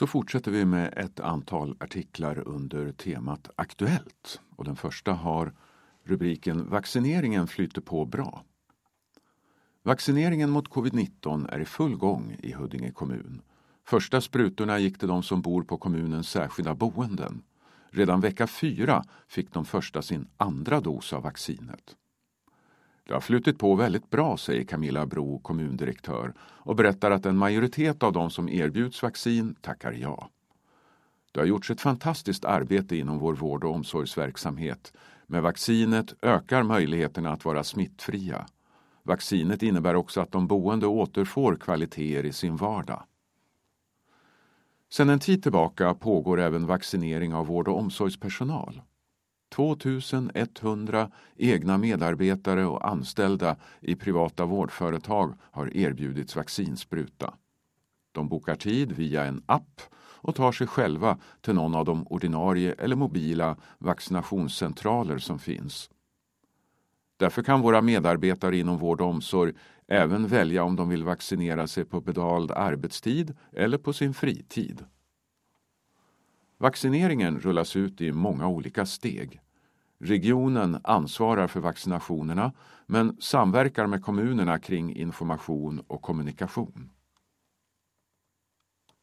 Så fortsätter vi med ett antal artiklar under temat Aktuellt. Och den första har rubriken Vaccineringen flyter på bra. Vaccineringen mot covid-19 är i full gång i Huddinge kommun. Första sprutorna gick till de som bor på kommunens särskilda boenden. Redan vecka fyra fick de första sin andra dos av vaccinet. Det har flutit på väldigt bra, säger Camilla Bro, kommundirektör och berättar att en majoritet av de som erbjuds vaccin tackar ja. Det har gjorts ett fantastiskt arbete inom vår vård och omsorgsverksamhet. Med vaccinet ökar möjligheterna att vara smittfria. Vaccinet innebär också att de boende återfår kvaliteter i sin vardag. Sedan en tid tillbaka pågår även vaccinering av vård och omsorgspersonal. 2100 egna medarbetare och anställda i privata vårdföretag har erbjudits vaccinspruta. De bokar tid via en app och tar sig själva till någon av de ordinarie eller mobila vaccinationscentraler som finns. Därför kan våra medarbetare inom vård och omsorg även välja om de vill vaccinera sig på betald arbetstid eller på sin fritid. Vaccineringen rullas ut i många olika steg. Regionen ansvarar för vaccinationerna men samverkar med kommunerna kring information och kommunikation.